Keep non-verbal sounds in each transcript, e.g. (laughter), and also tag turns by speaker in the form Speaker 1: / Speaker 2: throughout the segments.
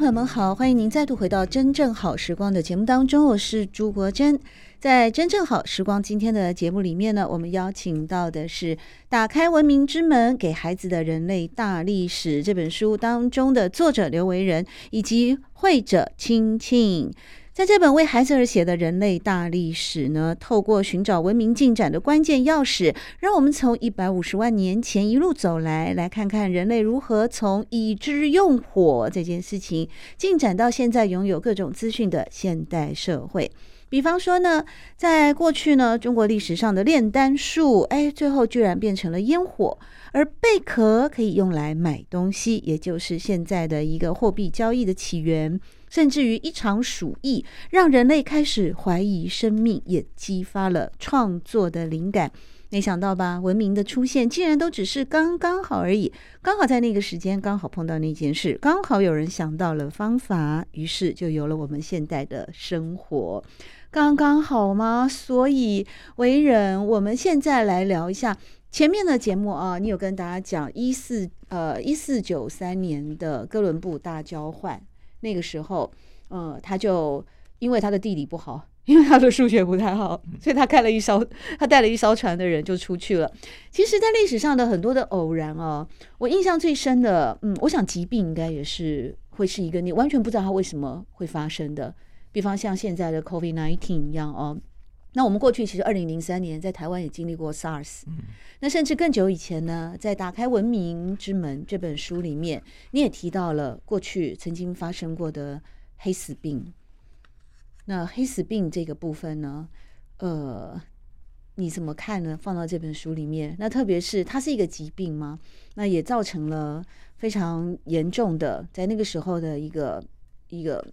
Speaker 1: 朋友们好，欢迎您再度回到《真正好时光》的节目当中，我是朱国珍。在《真正好时光》今天的节目里面呢，我们邀请到的是《打开文明之门：给孩子的人类大历史》这本书当中的作者刘维仁以及会者青青。在这本为孩子而写的人类大历史呢，透过寻找文明进展的关键钥匙，让我们从一百五十万年前一路走来，来看看人类如何从已知用火这件事情，进展到现在拥有各种资讯的现代社会。比方说呢，在过去呢，中国历史上的炼丹术，哎，最后居然变成了烟火；而贝壳可以用来买东西，也就是现在的一个货币交易的起源。甚至于一场鼠疫，让人类开始怀疑生命，也激发了创作的灵感。没想到吧，文明的出现竟然都只是刚刚好而已，刚好在那个时间，刚好碰到那件事，刚好有人想到了方法，于是就有了我们现代的生活。刚刚好吗？所以为人，我们现在来聊一下前面的节目啊。你有跟大家讲一四呃一四九三年的哥伦布大交换，那个时候，呃，他就因为他的地理不好，因为他的数学不太好，所以他开了一艘，他带了一艘船的人就出去了。其实，在历史上的很多的偶然哦，我印象最深的，嗯，我想疾病应该也是会是一个你完全不知道它为什么会发生的。比方像现在的 COVID-19 一样哦，那我们过去其实二零零三年在台湾也经历过 SARS，那甚至更久以前呢，在《打开文明之门》这本书里面，你也提到了过去曾经发生过的黑死病。那黑死病这个部分呢，呃，你怎么看呢？放到这本书里面，那特别是它是一个疾病吗？那也造成了非常严重的，在那个时候的一个一个。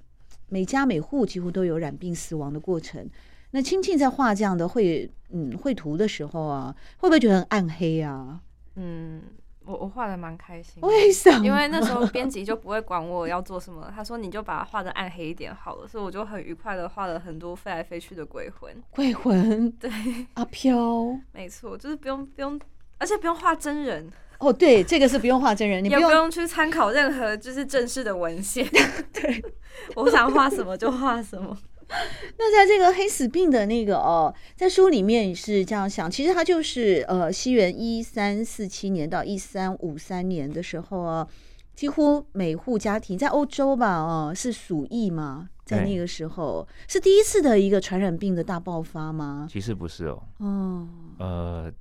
Speaker 1: 每家每户几乎都有染病死亡的过程。那亲戚在画这样的绘嗯绘图的时候啊，会不会觉得很暗黑啊？
Speaker 2: 嗯，我我画的蛮开心。
Speaker 1: 为什么？
Speaker 2: 因为那时候编辑就不会管我要做什么，他说你就把它画的暗黑一点好了，所以我就很愉快的画了很多飞来飞去的鬼魂。
Speaker 1: 鬼魂？
Speaker 2: 对，
Speaker 1: 阿飘，(laughs)
Speaker 2: 没错，就是不用不用，而且不用画真人。
Speaker 1: 哦，对，这个是不用画真人，
Speaker 2: 也不用去参考任何就是正式的文献。(laughs) 对，(laughs) 我想画什么就画什么。(laughs)
Speaker 1: 那在这个黑死病的那个哦，在书里面是这样想，其实它就是呃，西元一三四七年到一三五三年的时候啊，几乎每户家庭在欧洲吧，哦，是鼠疫嘛，在那个时候是第一次的一个传染病的大爆发吗？
Speaker 3: 其实不是哦。
Speaker 1: 哦，
Speaker 3: 呃，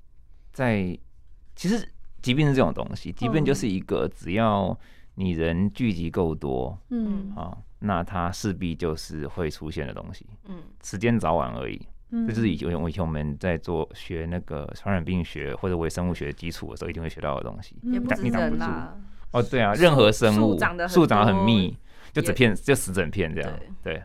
Speaker 3: 在其实。疾病是这种东西，疾病就是一个只要你人聚集够多，嗯，啊，那它势必就是会出现的东西，嗯，时间早晚而已，嗯，这就是以前以前我们在做学那个传染病学或者微生物学基础的时候一定会学到的东西，
Speaker 2: 也不止人啦，
Speaker 3: 哦，对啊，任何生物树长得很密，就整片就死整片这样，对，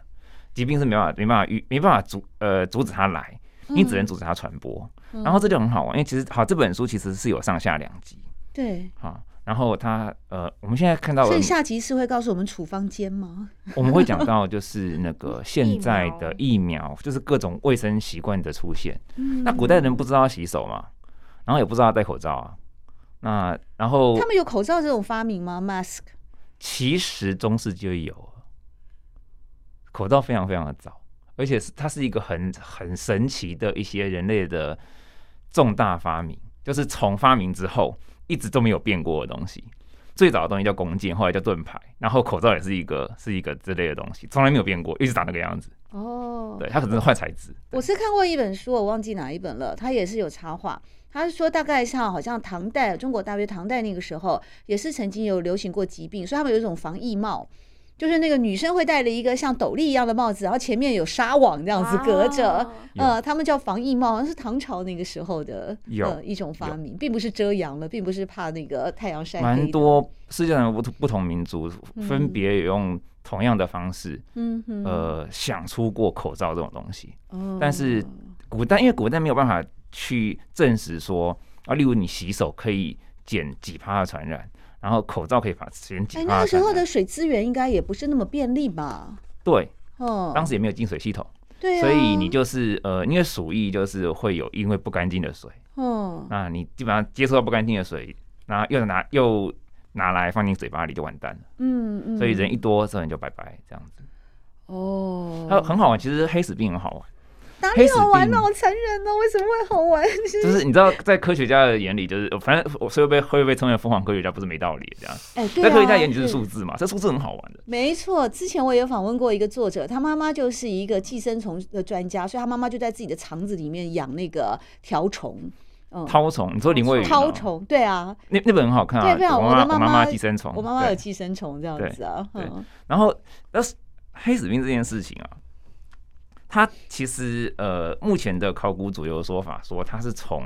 Speaker 3: 疾病是没办法没办法没办法阻呃阻止它来，你只能阻止它传播。然后这就很好玩，因为其实好，这本书其实是有上下两集。
Speaker 1: 对，
Speaker 3: 好，然后他呃，我们现在看到，
Speaker 1: 所以下集是会告诉我们处方间吗？
Speaker 3: 我们会讲到就是那个 (laughs) 现在的疫苗，就是各种卫生习惯的出现。那古代人不知道洗手嘛，然后也不知道戴口罩啊。那然后
Speaker 1: 他们有口罩这种发明吗？Mask？
Speaker 3: 其实中世纪就有，口罩非常非常的早，而且是它是一个很很神奇的一些人类的。重大发明就是从发明之后一直都没有变过的东西。最早的东西叫弓箭，后来叫盾牌，然后口罩也是一个是一个之类的东西，从来没有变过，一直长那个样子。哦，对，它可能是换材质。
Speaker 1: 我是看过一本书，我忘记哪一本了，它也是有插画。他是说大概像好像唐代，中国大约唐代那个时候也是曾经有流行过疾病，所以他们有一种防疫帽。就是那个女生会戴了一个像斗笠一样的帽子，然后前面有纱网这样子隔着，呃，他们叫防疫帽，好像是唐朝那个时候的呃一种发明，并不是遮阳了，并不是怕那个太阳晒黑。
Speaker 3: 蛮多世界上不不同民族分别也用同样的方式，嗯呃，想出过口罩这种东西。但是古代因为古代没有办法去证实说啊，例如你洗手可以减几趴的传染。然后口罩可以把时间挤。哎，
Speaker 1: 那个时候的水资源应该也不是那么便利吧？
Speaker 3: 对，哦，当时也没有净水系统，对、啊，所以你就是呃，因为鼠疫就是会有因为不干净的水，哦，那你基本上接触到不干净的水，然后又拿又拿来放进嘴巴里就完蛋了，嗯嗯，所以人一多，这人就拜拜这样子。哦，它很好玩，其实黑死病很好玩。
Speaker 1: 哪里好玩呢？好残忍呢？为什么会好玩？(laughs)
Speaker 3: 就是你知道，在科学家的眼里，就是反正我所以被会被称为疯狂科学家，不是没道理这样。哎，在科学家眼里就是数字嘛，这数字很好玩的。
Speaker 1: 没错，之前我也访问过一个作者，他妈妈就是一个寄生虫的专家，所以他妈妈就在自己的肠子里面养那个条虫。
Speaker 3: 嗯，絛虫，你说林蔚
Speaker 1: 绦虫？对啊，
Speaker 3: 那那本很好看啊。对，我妈妈妈寄生虫，
Speaker 1: 我妈妈有寄生虫这样子啊。
Speaker 3: 对，然后那是黑死病这件事情啊。它其实呃，目前的考古主流说法说它是从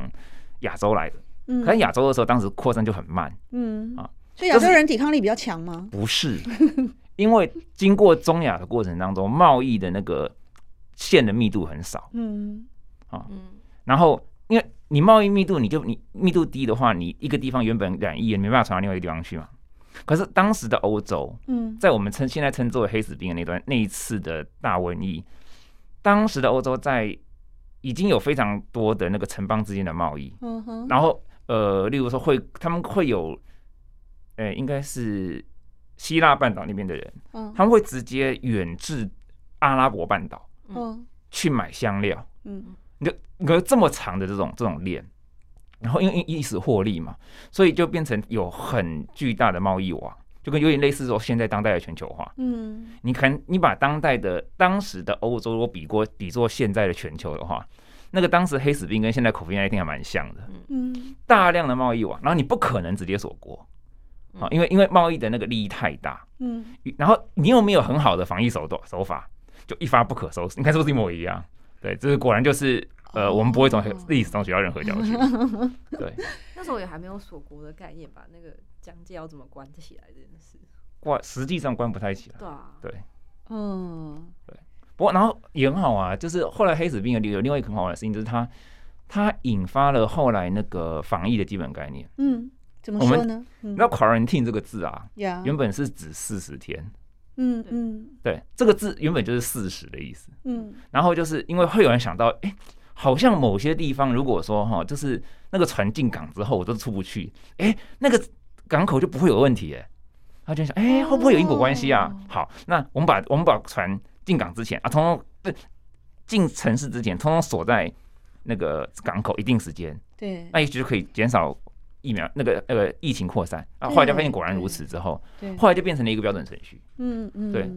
Speaker 3: 亚洲来的，嗯，可能亚洲的时候当时扩散就很慢，嗯啊，
Speaker 1: 所以亚洲人抵抗力比较强吗？
Speaker 3: 不是，(laughs) 因为经过中亚的过程当中，贸易的那个线的密度很少，嗯啊，然后因为你贸易密度你就你密度低的话，你一个地方原本染疫，没办法传到另外一个地方去嘛。可是当时的欧洲，嗯，在我们称现在称作为黑死病的那段那一次的大瘟疫。当时的欧洲在已经有非常多的那个城邦之间的贸易，嗯哼。然后呃，例如说会他们会有，呃，应该是希腊半岛那边的人，嗯。他们会直接远至阿拉伯半岛，嗯。去买香料，嗯，你就你看这么长的这种这种链，然后因为以此获利嘛，所以就变成有很巨大的贸易网。就跟有点类似说现在当代的全球化，嗯，你看你把当代的当时的欧洲如果比过比作现在的全球的话，那个当时黑死病跟现在 COVID-19 还蛮像的，嗯，大量的贸易网，然后你不可能直接锁国，啊，因为因为贸易的那个利益太大，嗯，然后你又没有很好的防疫手段手法，就一发不可收拾。你看是不是一模一样？对，这是果然就是呃，我们不会从历史中学到任何教训，(laughs) 对，
Speaker 2: 那时候也还没有锁国的概念吧？那个。疆界要怎么关起来这件事？
Speaker 3: 关实际上关不太起来。
Speaker 2: 对啊，
Speaker 3: 对，嗯，对。不过然后也很好啊，就是后来黑死病有有另外一个很好玩的事情，就是它它引发了后来那个防疫的基本概念。
Speaker 1: 嗯，怎么说呢？
Speaker 3: 那 quarantine 这个字啊，原本是指四十天。
Speaker 1: 嗯嗯，
Speaker 3: 对，这个字原本就是四十的意思。嗯，然后就是因为会有人想到，哎，好像某些地方如果说哈，就是那个船进港之后我都出不去，哎，那个。港口就不会有问题耶，他就想哎，会不会有因果关系啊？好，那我们把我们把船进港之前啊，通通不进城市之前，通通锁在那个港口一定时间，
Speaker 1: 对，
Speaker 3: 那也许就可以减少疫苗那个那个疫情扩散啊。后来就发现果然如此之后，后来就变成了一个标准程序。
Speaker 1: 嗯嗯，对，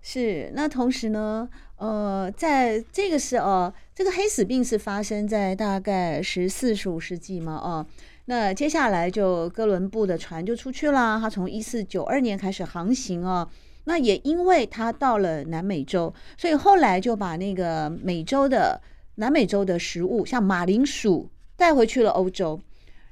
Speaker 1: 是。那同时呢，呃，在这个是哦，这个黑死病是发生在大概十四、十五世纪嘛，哦。那接下来就哥伦布的船就出去了，他从一四九二年开始航行哦。那也因为他到了南美洲，所以后来就把那个美洲的南美洲的食物，像马铃薯带回去了欧洲。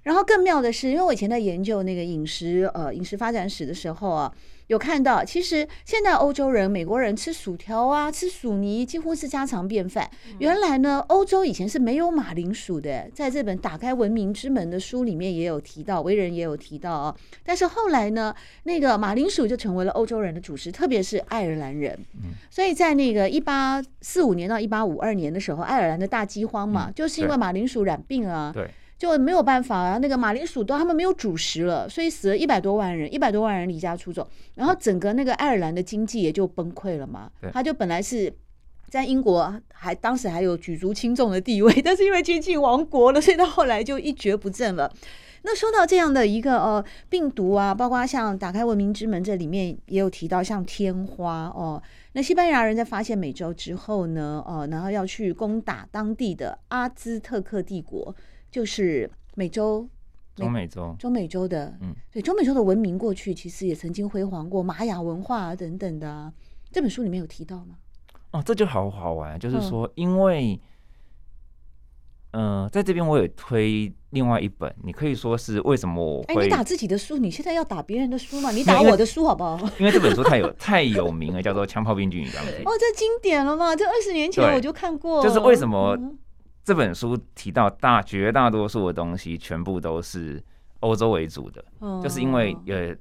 Speaker 1: 然后更妙的是，因为我以前在研究那个饮食呃饮食发展史的时候啊。有看到，其实现在欧洲人、美国人吃薯条啊、吃薯泥几乎是家常便饭。原来呢，欧洲以前是没有马铃薯的，在这本《打开文明之门》的书里面也有提到，为人也有提到啊。但是后来呢，那个马铃薯就成为了欧洲人的主食，特别是爱尔兰人。所以在那个一八四五年到一八五二年的时候，爱尔兰的大饥荒嘛，就是因为马铃薯染病啊。对。就没有办法啊，那个马铃薯都他们没有主食了，所以死了一百多万人，一百多万人离家出走，然后整个那个爱尔兰的经济也就崩溃了嘛。他就本来是在英国还当时还有举足轻重的地位，但是因为经济亡国了，所以到后来就一蹶不振了。那说到这样的一个呃病毒啊，包括像打开文明之门这里面也有提到像天花哦，那西班牙人在发现美洲之后呢，哦，然后要去攻打当地的阿兹特克帝国。就是美洲
Speaker 3: 中美洲，
Speaker 1: 中美洲的，
Speaker 3: 嗯，
Speaker 1: 对，中美洲的文明过去其实也曾经辉煌过，玛雅文化啊等等的啊，这本书里面有提到吗？
Speaker 3: 哦，这就好好玩，就是说，因为，嗯、呃，在这边我有推另外一本，你可以说是为什么我会？
Speaker 1: 哎，你打自己的书，你现在要打别人的书吗？(laughs) 你打我的书好不好？
Speaker 3: 因为 (laughs) 这本书太有太有名了，叫做《枪炮、病菌与钢铁》。
Speaker 1: 哦，这经典了嘛？这二十年前我就看过。
Speaker 3: 就是为什么这本书提到大绝大多数的东西全部都是欧洲为主的，嗯、就是因为呃。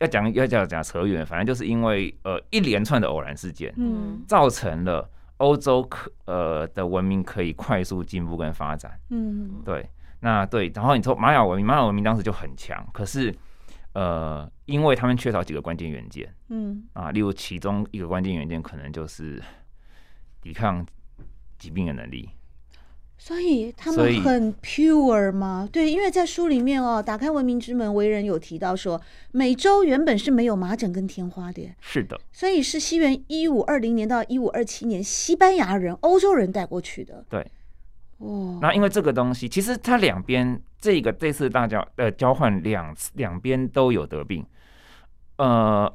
Speaker 3: 要讲要讲讲扯远，反正就是因为呃一连串的偶然事件，嗯，造成了欧洲可呃的文明可以快速进步跟发展，嗯，对，那对，然后你说玛雅文明，玛雅文明当时就很强，可是呃因为他们缺少几个关键元件，嗯啊，例如其中一个关键元件可能就是抵抗疾病的能力。
Speaker 1: 所以他们很 pure 吗？对，因为在书里面哦，打开文明之门，为人有提到说，美洲原本是没有麻疹跟天花的，
Speaker 3: 是的，
Speaker 1: 所以是西元一五二零年到一五二七年，西班牙人、欧洲人带过去的。
Speaker 3: 对，哦，那因为这个东西，其实它两边这个这次大交呃交换两次两边都有得病，呃，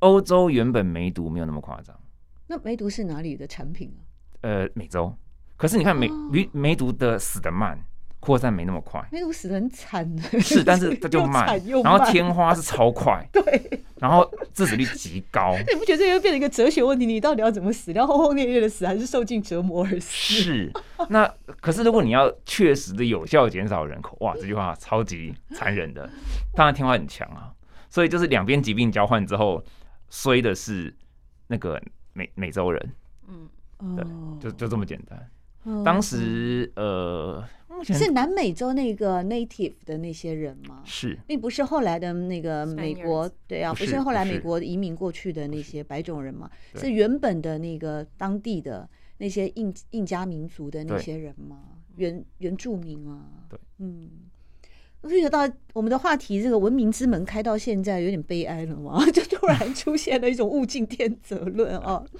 Speaker 3: 欧洲原本梅毒没有那么夸张，
Speaker 1: 那梅毒是哪里的产品啊？
Speaker 3: 呃，美洲。可是你看梅梅梅毒的死的慢，扩散没那么快。
Speaker 1: 梅毒死的很惨，
Speaker 3: 是，但是 (laughs) 它就慢。然后天花是超快，
Speaker 1: 对。
Speaker 3: 然后致死率极高。(laughs)
Speaker 1: 你不觉得这又变成一个哲学问题？你到底要怎么死？要轰轰烈烈的死，还是受尽折磨而死？
Speaker 3: 是。那可是如果你要确实的有效减少人口，哇，这句话超级残忍的。当然天花很强啊，所以就是两边疾病交换之后，衰的是那个美美洲人。嗯，对，就就这么简单。当时呃，
Speaker 1: 是南美洲那个 native 的那些人吗？
Speaker 3: 是，
Speaker 1: 并不是后来的那个美国，对啊，不是后来美国移民过去的那些白种人嘛？是原本的那个当地的那些印印加民族的那些人吗？原原住民啊？
Speaker 3: 对，
Speaker 1: 嗯，我觉得到我们的话题，这个文明之门开到现在有点悲哀了嘛，(laughs) 就突然出现了一种物竞天择论啊。(laughs)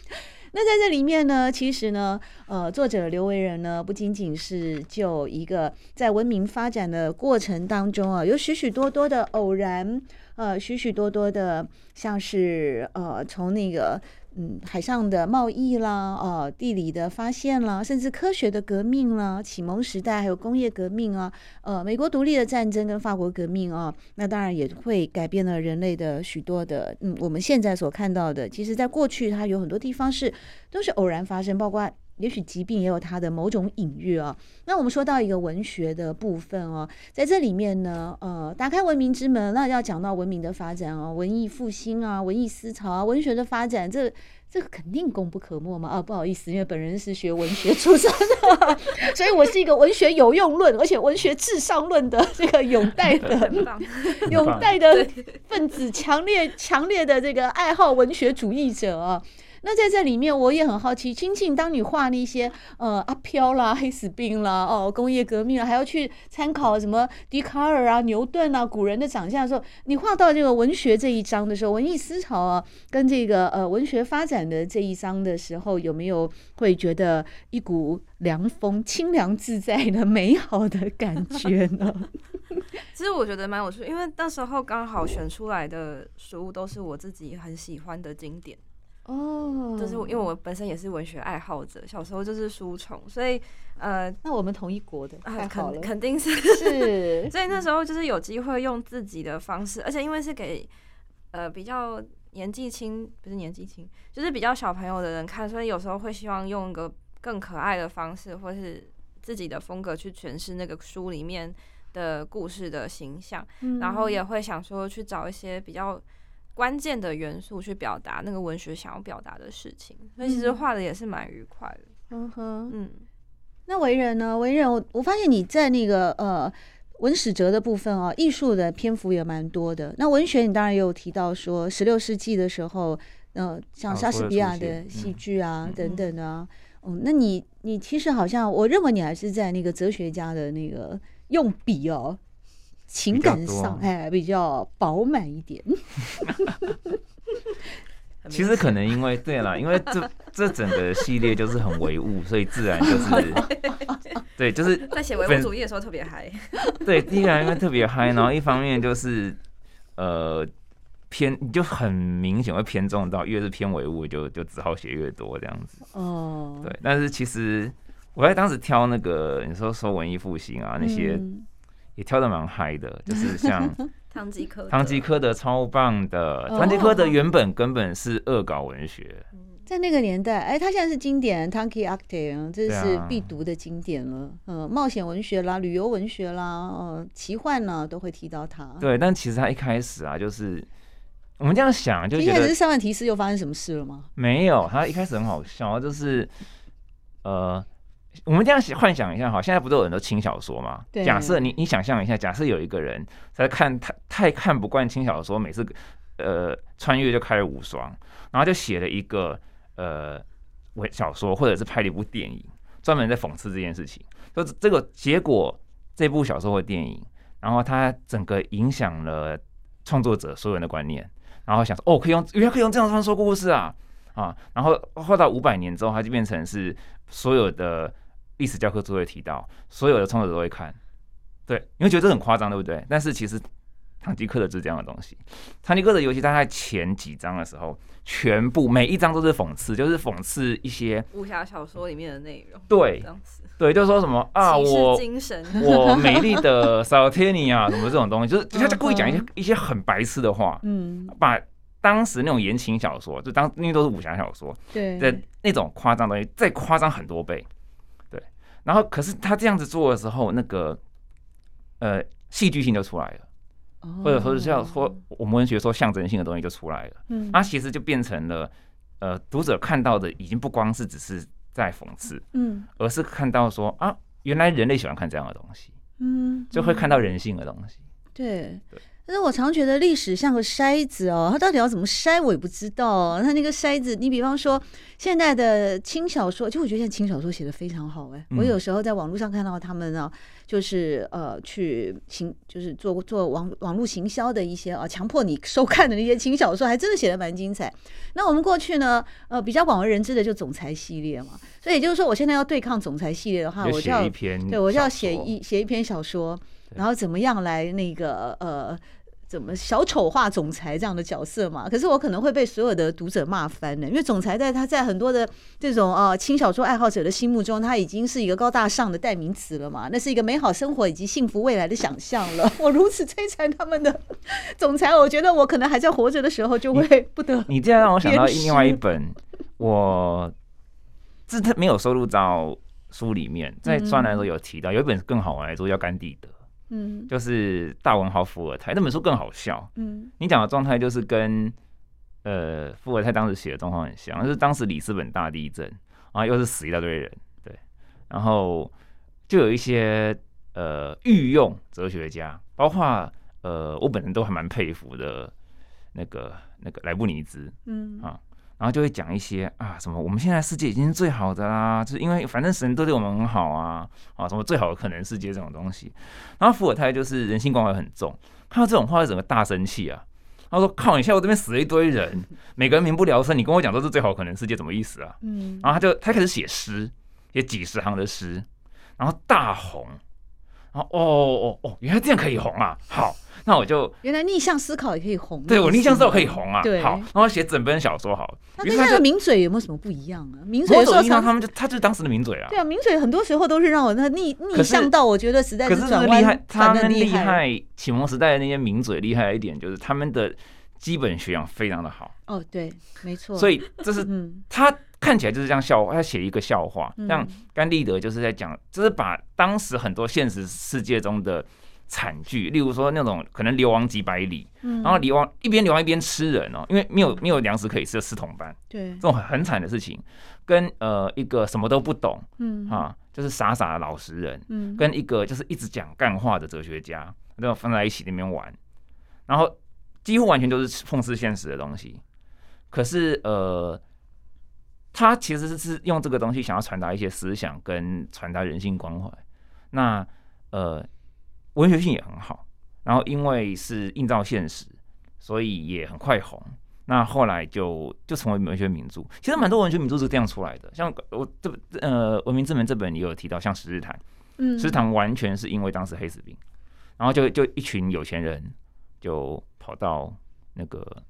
Speaker 1: 那在这里面呢，其实呢，呃，作者刘维仁呢，不仅仅是就一个在文明发展的过程当中啊，有许许多多的偶然，呃，许许多多的像是呃，从那个。嗯，海上的贸易啦，哦，地理的发现啦，甚至科学的革命啦，启蒙时代还有工业革命啊，呃，美国独立的战争跟法国革命啊，那当然也会改变了人类的许多的，嗯，我们现在所看到的，其实在过去它有很多地方是都是偶然发生，包括。也许疾病也有它的某种隐喻啊。那我们说到一个文学的部分哦，在这里面呢，呃，打开文明之门，那要讲到文明的发展啊，文艺复兴啊，文艺思潮啊，文学的发展，这这个肯定功不可没嘛。啊，不好意思，因为本人是学文学出身的，(laughs) 所以我是一个文学有用论，而且文学至上论的这个永代的永代的分子，强烈强烈的这个爱好文学主义者啊。那在这里面，我也很好奇，亲近当你画那些呃阿飘啦、黑死病啦、哦工业革命啊，还要去参考什么笛卡尔啊、牛顿啊、古人的长相的时候，你画到这个文学这一章的时候，文艺思潮啊，跟这个呃文学发展的这一章的时候，有没有会觉得一股凉风、清凉自在的美好的感觉呢？(laughs)
Speaker 2: 其实我觉得蛮有趣，因为那时候刚好选出来的书都是我自己很喜欢的经典。哦，oh, 就是因为我本身也是文学爱好者，小时候就是书虫，所以呃，
Speaker 1: 那我们同一国的，
Speaker 2: 啊，肯肯定是
Speaker 1: 是，(laughs)
Speaker 2: 所以那时候就是有机会用自己的方式，而且因为是给呃比较年纪轻，不是年纪轻，就是比较小朋友的人看，所以有时候会希望用一个更可爱的方式，或是自己的风格去诠释那个书里面的故事的形象，嗯，然后也会想说去找一些比较。关键的元素去表达那个文学想要表达的事情，所以其实画的也是蛮愉快的。嗯哼，嗯，
Speaker 1: 那为人呢？为人，我我发现你在那个呃文史哲的部分啊，艺术的篇幅也蛮多的。那文学你当然也有提到说，十六世纪的时候，呃，像莎士比亚的戏剧啊等等啊，嗯，那你你其实好像我认为你还是在那个哲学家的那个用笔哦。情感上，哎，比较饱满一点。(laughs)
Speaker 3: 其实可能因为对啦，因为这 (laughs) 这整个系列就是很唯物，所以自然就 (laughs) 是对，就是
Speaker 2: 在写唯物主义的时候特别嗨。
Speaker 3: 对，第一个因为特别嗨，然后一方面就是呃偏就很明显会偏重到越是偏唯物，就就只好写越多这样子。哦，对，但是其实我在当时挑那个你说说文艺复兴啊那些，也挑的蛮嗨的，就是 (laughs) 像。
Speaker 2: 唐吉诃德，
Speaker 3: 唐吉诃德超棒的。唐吉诃德原本根本是恶搞文学，
Speaker 1: 在那个年代，哎，他现在是经典，《t a n k y a c t e》这是必读的经典了。嗯，冒险文学啦，旅游文学啦，呃，奇幻呢，都会提到他。
Speaker 3: 对，但其实他一开始啊，就是我们这样想，就觉得
Speaker 1: 一开始是塞万提斯又发生什么事了吗？
Speaker 3: 没有，他一开始很好笑，就是呃。我们这样幻想一下哈，现在不都有很多轻小说吗？对。假设你你想象一下，假设有一个人在看太太看不惯轻小说，每次呃穿越就开了无双，然后就写了一个呃文小说，或者是拍了一部电影，专门在讽刺这件事情。就这个结果，这部小说或电影，然后它整个影响了创作者所有人的观念，然后想说哦，可以用原来可以用这样方式说故事啊啊，然后后到五百年之后，它就变成是所有的。历史教科书会提到，所有的创作者都会看，对，你会觉得这很夸张，对不对？但是其实唐吉诃德就是这样的东西。唐吉诃德尤其他在前几章的时候，全部每一章都是讽刺，就是讽刺一些
Speaker 2: 武侠小说里面的内容。
Speaker 3: 对，对，就是说什么啊，我
Speaker 2: 精神，
Speaker 3: 我美丽的 s a l t i n i 啊，什么这种东西，就是他 (laughs) 就故意讲一些一些很白痴的话，嗯，把当时那种言情小说，就当因为都是武侠小说，对的那种夸张东西，再夸张很多倍。然后，可是他这样子做的时候，那个呃，戏剧性就出来了，或者说是要说我们文学说象征性的东西就出来了。嗯，那其实就变成了呃，读者看到的已经不光是只是在讽刺，嗯，而是看到说啊，原来人类喜欢看这样的东西，嗯，就会看到人性的东西。
Speaker 1: 对对。但是我常觉得历史像个筛子哦，它到底要怎么筛，我也不知道。它那个筛子，你比方说现在的轻小说，就我觉得现在轻小说写的非常好哎。我有时候在网络上看到他们呢，就是呃去行，就是做做网网络行销的一些啊，强迫你收看的那些轻小说，还真的写的蛮精彩。那我们过去呢，呃，比较广为人知的就总裁系列嘛，所以也就是说，我现在要对抗总裁系列的话，我就要对我就要写一写一篇小说。然后怎么样来那个呃，怎么小丑化总裁这样的角色嘛？可是我可能会被所有的读者骂翻的，因为总裁在他在很多的这种呃轻小说爱好者的心目中，他已经是一个高大上的代名词了嘛。那是一个美好生活以及幸福未来的想象了。(laughs) 我如此摧残他们的 (laughs) 总裁，我觉得我可能还在活着的时候就会不得。
Speaker 3: 你这样让我想到 (laughs) 另外一本，我这他没有收录到书里面，在专栏的时候有提到，有一本更好玩的书叫《甘地德》。嗯，就是大文豪伏尔泰那本书更好笑。嗯，你讲的状态就是跟呃伏尔泰当时写的状况很像，就是当时里斯本大地震，然后又是死一大堆人，对，然后就有一些呃御用哲学家，包括呃我本人都还蛮佩服的那个那个莱布尼兹，嗯啊。然后就会讲一些啊，什么我们现在世界已经是最好的啦，就是因为反正神都对我们很好啊，啊，什么最好的可能世界这种东西。然后伏尔泰就是人性关怀很重，看到这种话，就整个大生气啊。他说：“靠，你现在我这边死了一堆人，每个人民不聊生，你跟我讲这是最好的可能世界，怎么意思啊？”嗯。然后他就他开始写诗，写几十行的诗，然后大红。然后哦哦哦，原来这样可以红啊！好。那我就
Speaker 1: 原来逆向思考也可以红，
Speaker 3: 对，我逆向思考可以红啊。对，好，然后写整本小说好。
Speaker 1: 那跟那个名嘴有没有什么不一样啊？名嘴说
Speaker 3: 他们就他就是当时的名嘴啊。
Speaker 1: 对啊，名嘴很多时候都是让我那逆逆向到我觉得实在是转弯。可是
Speaker 3: 厉害，他们厉害，启蒙时代的那些名嘴厉害一点，就是他们的基本学养非常的好。
Speaker 1: 哦，对，没错。
Speaker 3: 所以这是他看起来就是这样笑话，他写一个笑话，像甘地德就是在讲，就是把当时很多现实世界中的。惨剧，例如说那种可能流亡几百里，然后流亡一边流亡一边吃人哦，因为没有没有粮食可以吃，吃同伴，对，这种很惨的事情，跟呃一个什么都不懂，嗯。啊，就是傻傻的老实人，嗯，跟一个就是一直讲干话的哲学家，那种放在一起那边玩，然后几乎完全都是讽刺现实的东西，可是呃，他其实是用这个东西想要传达一些思想跟传达人性关怀，那呃。文学性也很好，然后因为是映照现实，所以也很快红。那后来就就成为文学名著。其实蛮多文学名著是这样出来的，像我这呃《文明之门》这本也有提到，像《十日谈》，嗯，《十日谈》完全是因为当时黑死病，然后就就一群有钱人就跑到那个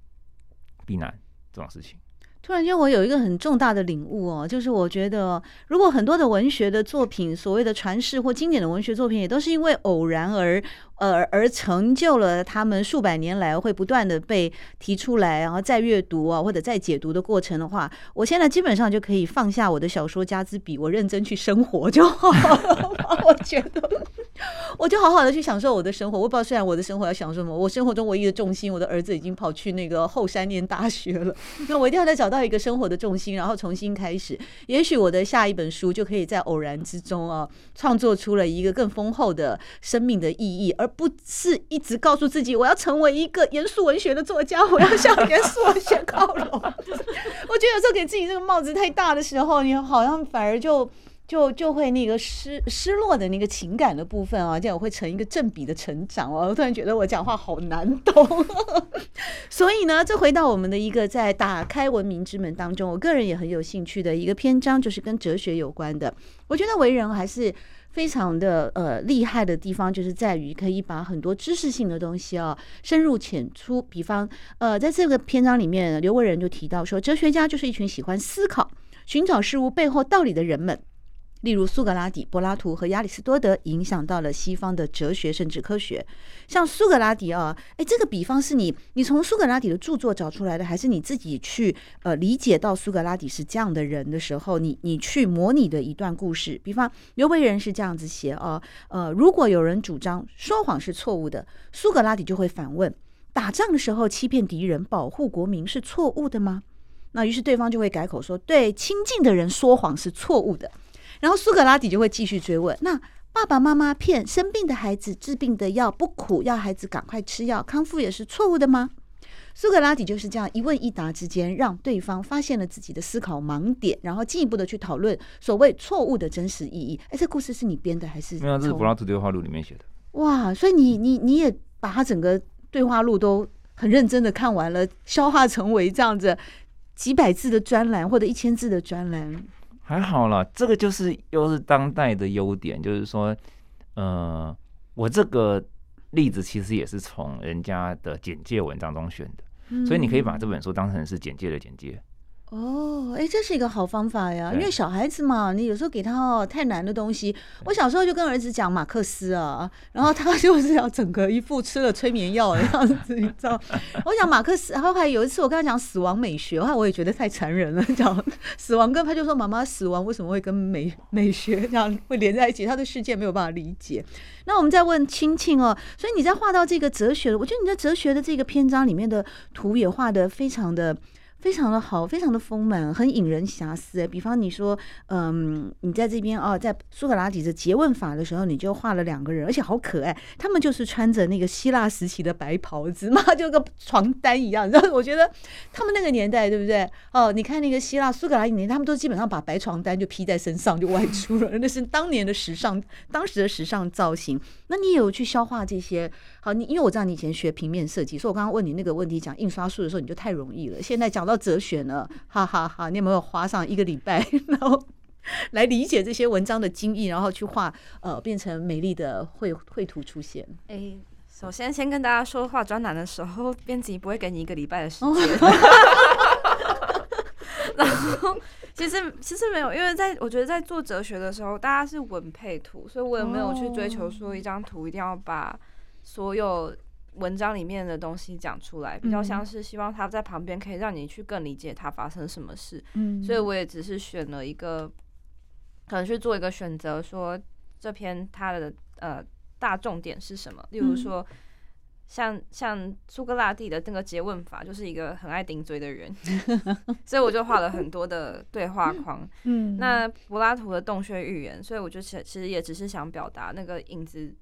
Speaker 3: 避难这种事情。
Speaker 1: 突然间，我有一个很重大的领悟哦，就是我觉得，如果很多的文学的作品，所谓的传世或经典的文学作品，也都是因为偶然而。呃，而成就了他们数百年来会不断的被提出来，然后再阅读啊，或者再解读的过程的话，我现在基本上就可以放下我的小说家之笔，我认真去生活就好。(laughs) 我觉得，(laughs) 我就好好的去享受我的生活。我不知道，虽然我的生活要享受什么，我生活中唯一的重心，我的儿子已经跑去那个后山念大学了。(laughs) 那我一定要再找到一个生活的重心，然后重新开始。也许我的下一本书就可以在偶然之中啊，创作出了一个更丰厚的生命的意义，而。不是一直告诉自己我要成为一个严肃文学的作家，我要向严肃文学靠拢。(laughs) 我觉得有时候给自己这个帽子太大的时候，你好像反而就就就会那个失失落的那个情感的部分啊，这样我会成一个正比的成长哦。(laughs) 我突然觉得我讲话好难懂。(laughs) 所以呢，这回到我们的一个在打开文明之门当中，我个人也很有兴趣的一个篇章，就是跟哲学有关的。我觉得为人还是。非常的呃厉害的地方，就是在于可以把很多知识性的东西啊深入浅出。比方呃，在这个篇章里面，刘伟仁就提到说，哲学家就是一群喜欢思考、寻找事物背后道理的人们。例如苏格拉底、柏拉图和亚里士多德影响到了西方的哲学甚至科学。像苏格拉底啊，诶，这个比方是你你从苏格拉底的著作找出来的，还是你自己去呃理解到苏格拉底是这样的人的时候，你你去模拟的一段故事？比方刘为仁是这样子写啊，呃，如果有人主张说谎是错误的，苏格拉底就会反问：打仗的时候欺骗敌人、保护国民是错误的吗？那于是对方就会改口说：对亲近的人说谎是错误的。然后苏格拉底就会继续追问：那爸爸妈妈骗生病的孩子治病的药不苦，要孩子赶快吃药康复也是错误的吗？苏格拉底就是这样一问一答之间，让对方发现了自己的思考盲点，然后进一步的去讨论所谓错误的真实意义。哎，这故事是你编的还是？
Speaker 3: 没有，这是柏拉图对话录里面写的。
Speaker 1: 哇，所以你你你也把他整个对话录都很认真的看完了，消化成为这样子几百字的专栏或者一千字的专栏。
Speaker 3: 还好啦，这个就是又是当代的优点，就是说，呃，我这个例子其实也是从人家的简介文章中选的，所以你可以把这本书当成是简介的简介。
Speaker 1: 哦，哎，这是一个好方法呀，因为小孩子嘛，你有时候给他哦太难的东西。我小时候就跟儿子讲马克思啊，然后他 (laughs) 就是要整个一副吃了催眠药的样子，你知道？我讲马克思，然后还有一次我跟他讲死亡美学，后来我也觉得太残忍了，讲死亡跟他就说妈妈死亡为什么会跟美美学这样会连在一起？他的世界没有办法理解。那我们再问青青哦，所以你在画到这个哲学，我觉得你在哲学的这个篇章里面的图也画得非常的。非常的好，非常的丰满，很引人遐思。比方你说，嗯，你在这边哦，在苏格拉底的诘问法的时候，你就画了两个人，而且好可爱。他们就是穿着那个希腊时期的白袍子 (laughs) 嘛，就跟床单一样。然 (laughs) 后我觉得他们那个年代，对不对？哦，你看那个希腊苏格拉底年，他们都基本上把白床单就披在身上就外出了，(laughs) 那是当年的时尚，当时的时尚造型。那你也有去消化这些？好，你因为我知道你以前学平面设计，所以我刚刚问你那个问题，讲印刷术的时候，你就太容易了。现在讲到哲学呢，哈哈哈，你有没有花上一个礼拜，(laughs) 然后来理解这些文章的精义，然后去画呃，变成美丽的绘绘图出现？
Speaker 2: 哎、欸，首先先跟大家说，画专栏的时候，(laughs) 编辑不会给你一个礼拜的时间。哦、(laughs) 然后其实其实没有，因为在我觉得在做哲学的时候，大家是文配图，所以我也没有去追求说一张图一定要把所有。文章里面的东西讲出来，比较像是希望他在旁边可以让你去更理解他发生什么事。嗯，所以我也只是选了一个，可能去做一个选择，说这篇它的呃大重点是什么。例如说，像像苏格拉底的那个诘问法，就是一个很爱顶嘴的人，(laughs) 所以我就画了很多的对话框。嗯，那柏拉图的洞穴寓言，所以我就其其实也只是想表达那个影子。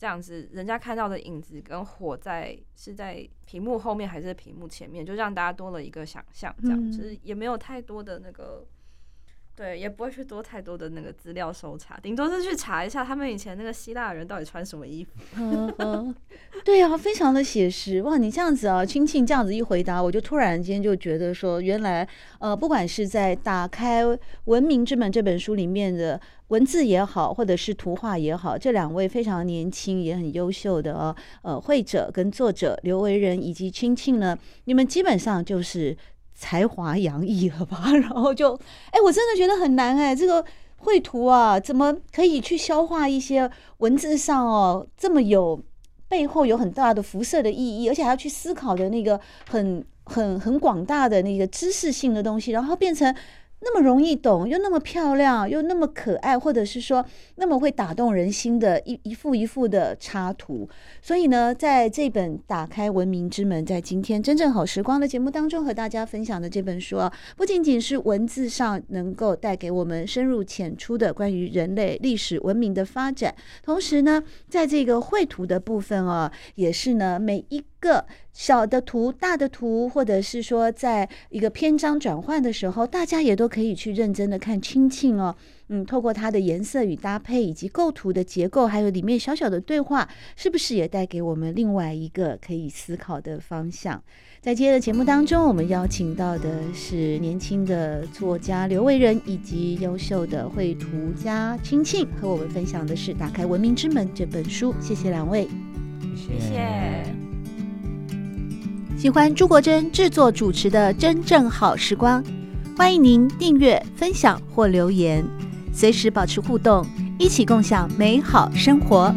Speaker 2: 这样子，人家看到的影子跟火在是在屏幕后面还是屏幕前面，就让大家多了一个想象。这样，就是也没有太多的那个，对，也不会去多太多的那个资料搜查，顶多是去查一下他们以前那个希腊人到底穿什么衣服。
Speaker 1: 嗯嗯，(laughs) 对啊，非常的写实哇！你这样子啊，青庆这样子一回答，我就突然间就觉得说，原来呃，不管是在打开文明之门这本书里面的文字也好，或者是图画也好，这两位非常年轻也很优秀的呃绘者跟作者刘维仁以及青庆呢，你们基本上就是。才华洋溢了吧？(laughs) 然后就，哎，我真的觉得很难哎，这个绘图啊，怎么可以去消化一些文字上哦这么有背后有很大的辐射的意义，而且还要去思考的那个很很很广大的那个知识性的东西，然后变成。那么容易懂，又那么漂亮，又那么可爱，或者是说那么会打动人心的一一幅一幅的插图。所以呢，在这本《打开文明之门》在今天真正好时光的节目当中和大家分享的这本书啊，不仅仅是文字上能够带给我们深入浅出的关于人类历史文明的发展，同时呢，在这个绘图的部分啊，也是呢每一。个小的图、大的图，或者是说，在一个篇章转换的时候，大家也都可以去认真的看青庆哦。嗯，透过它的颜色与搭配，以及构图的结构，还有里面小小的对话，是不是也带给我们另外一个可以思考的方向？在今天的节目当中，我们邀请到的是年轻的作家刘维仁，以及优秀的绘图家青庆，和我们分享的是《打开文明之门》这本书。谢谢两位，
Speaker 2: 谢谢。
Speaker 1: 喜欢朱国珍制作主持的《真正好时光》，欢迎您订阅、分享或留言，随时保持互动，一起共享美好生活。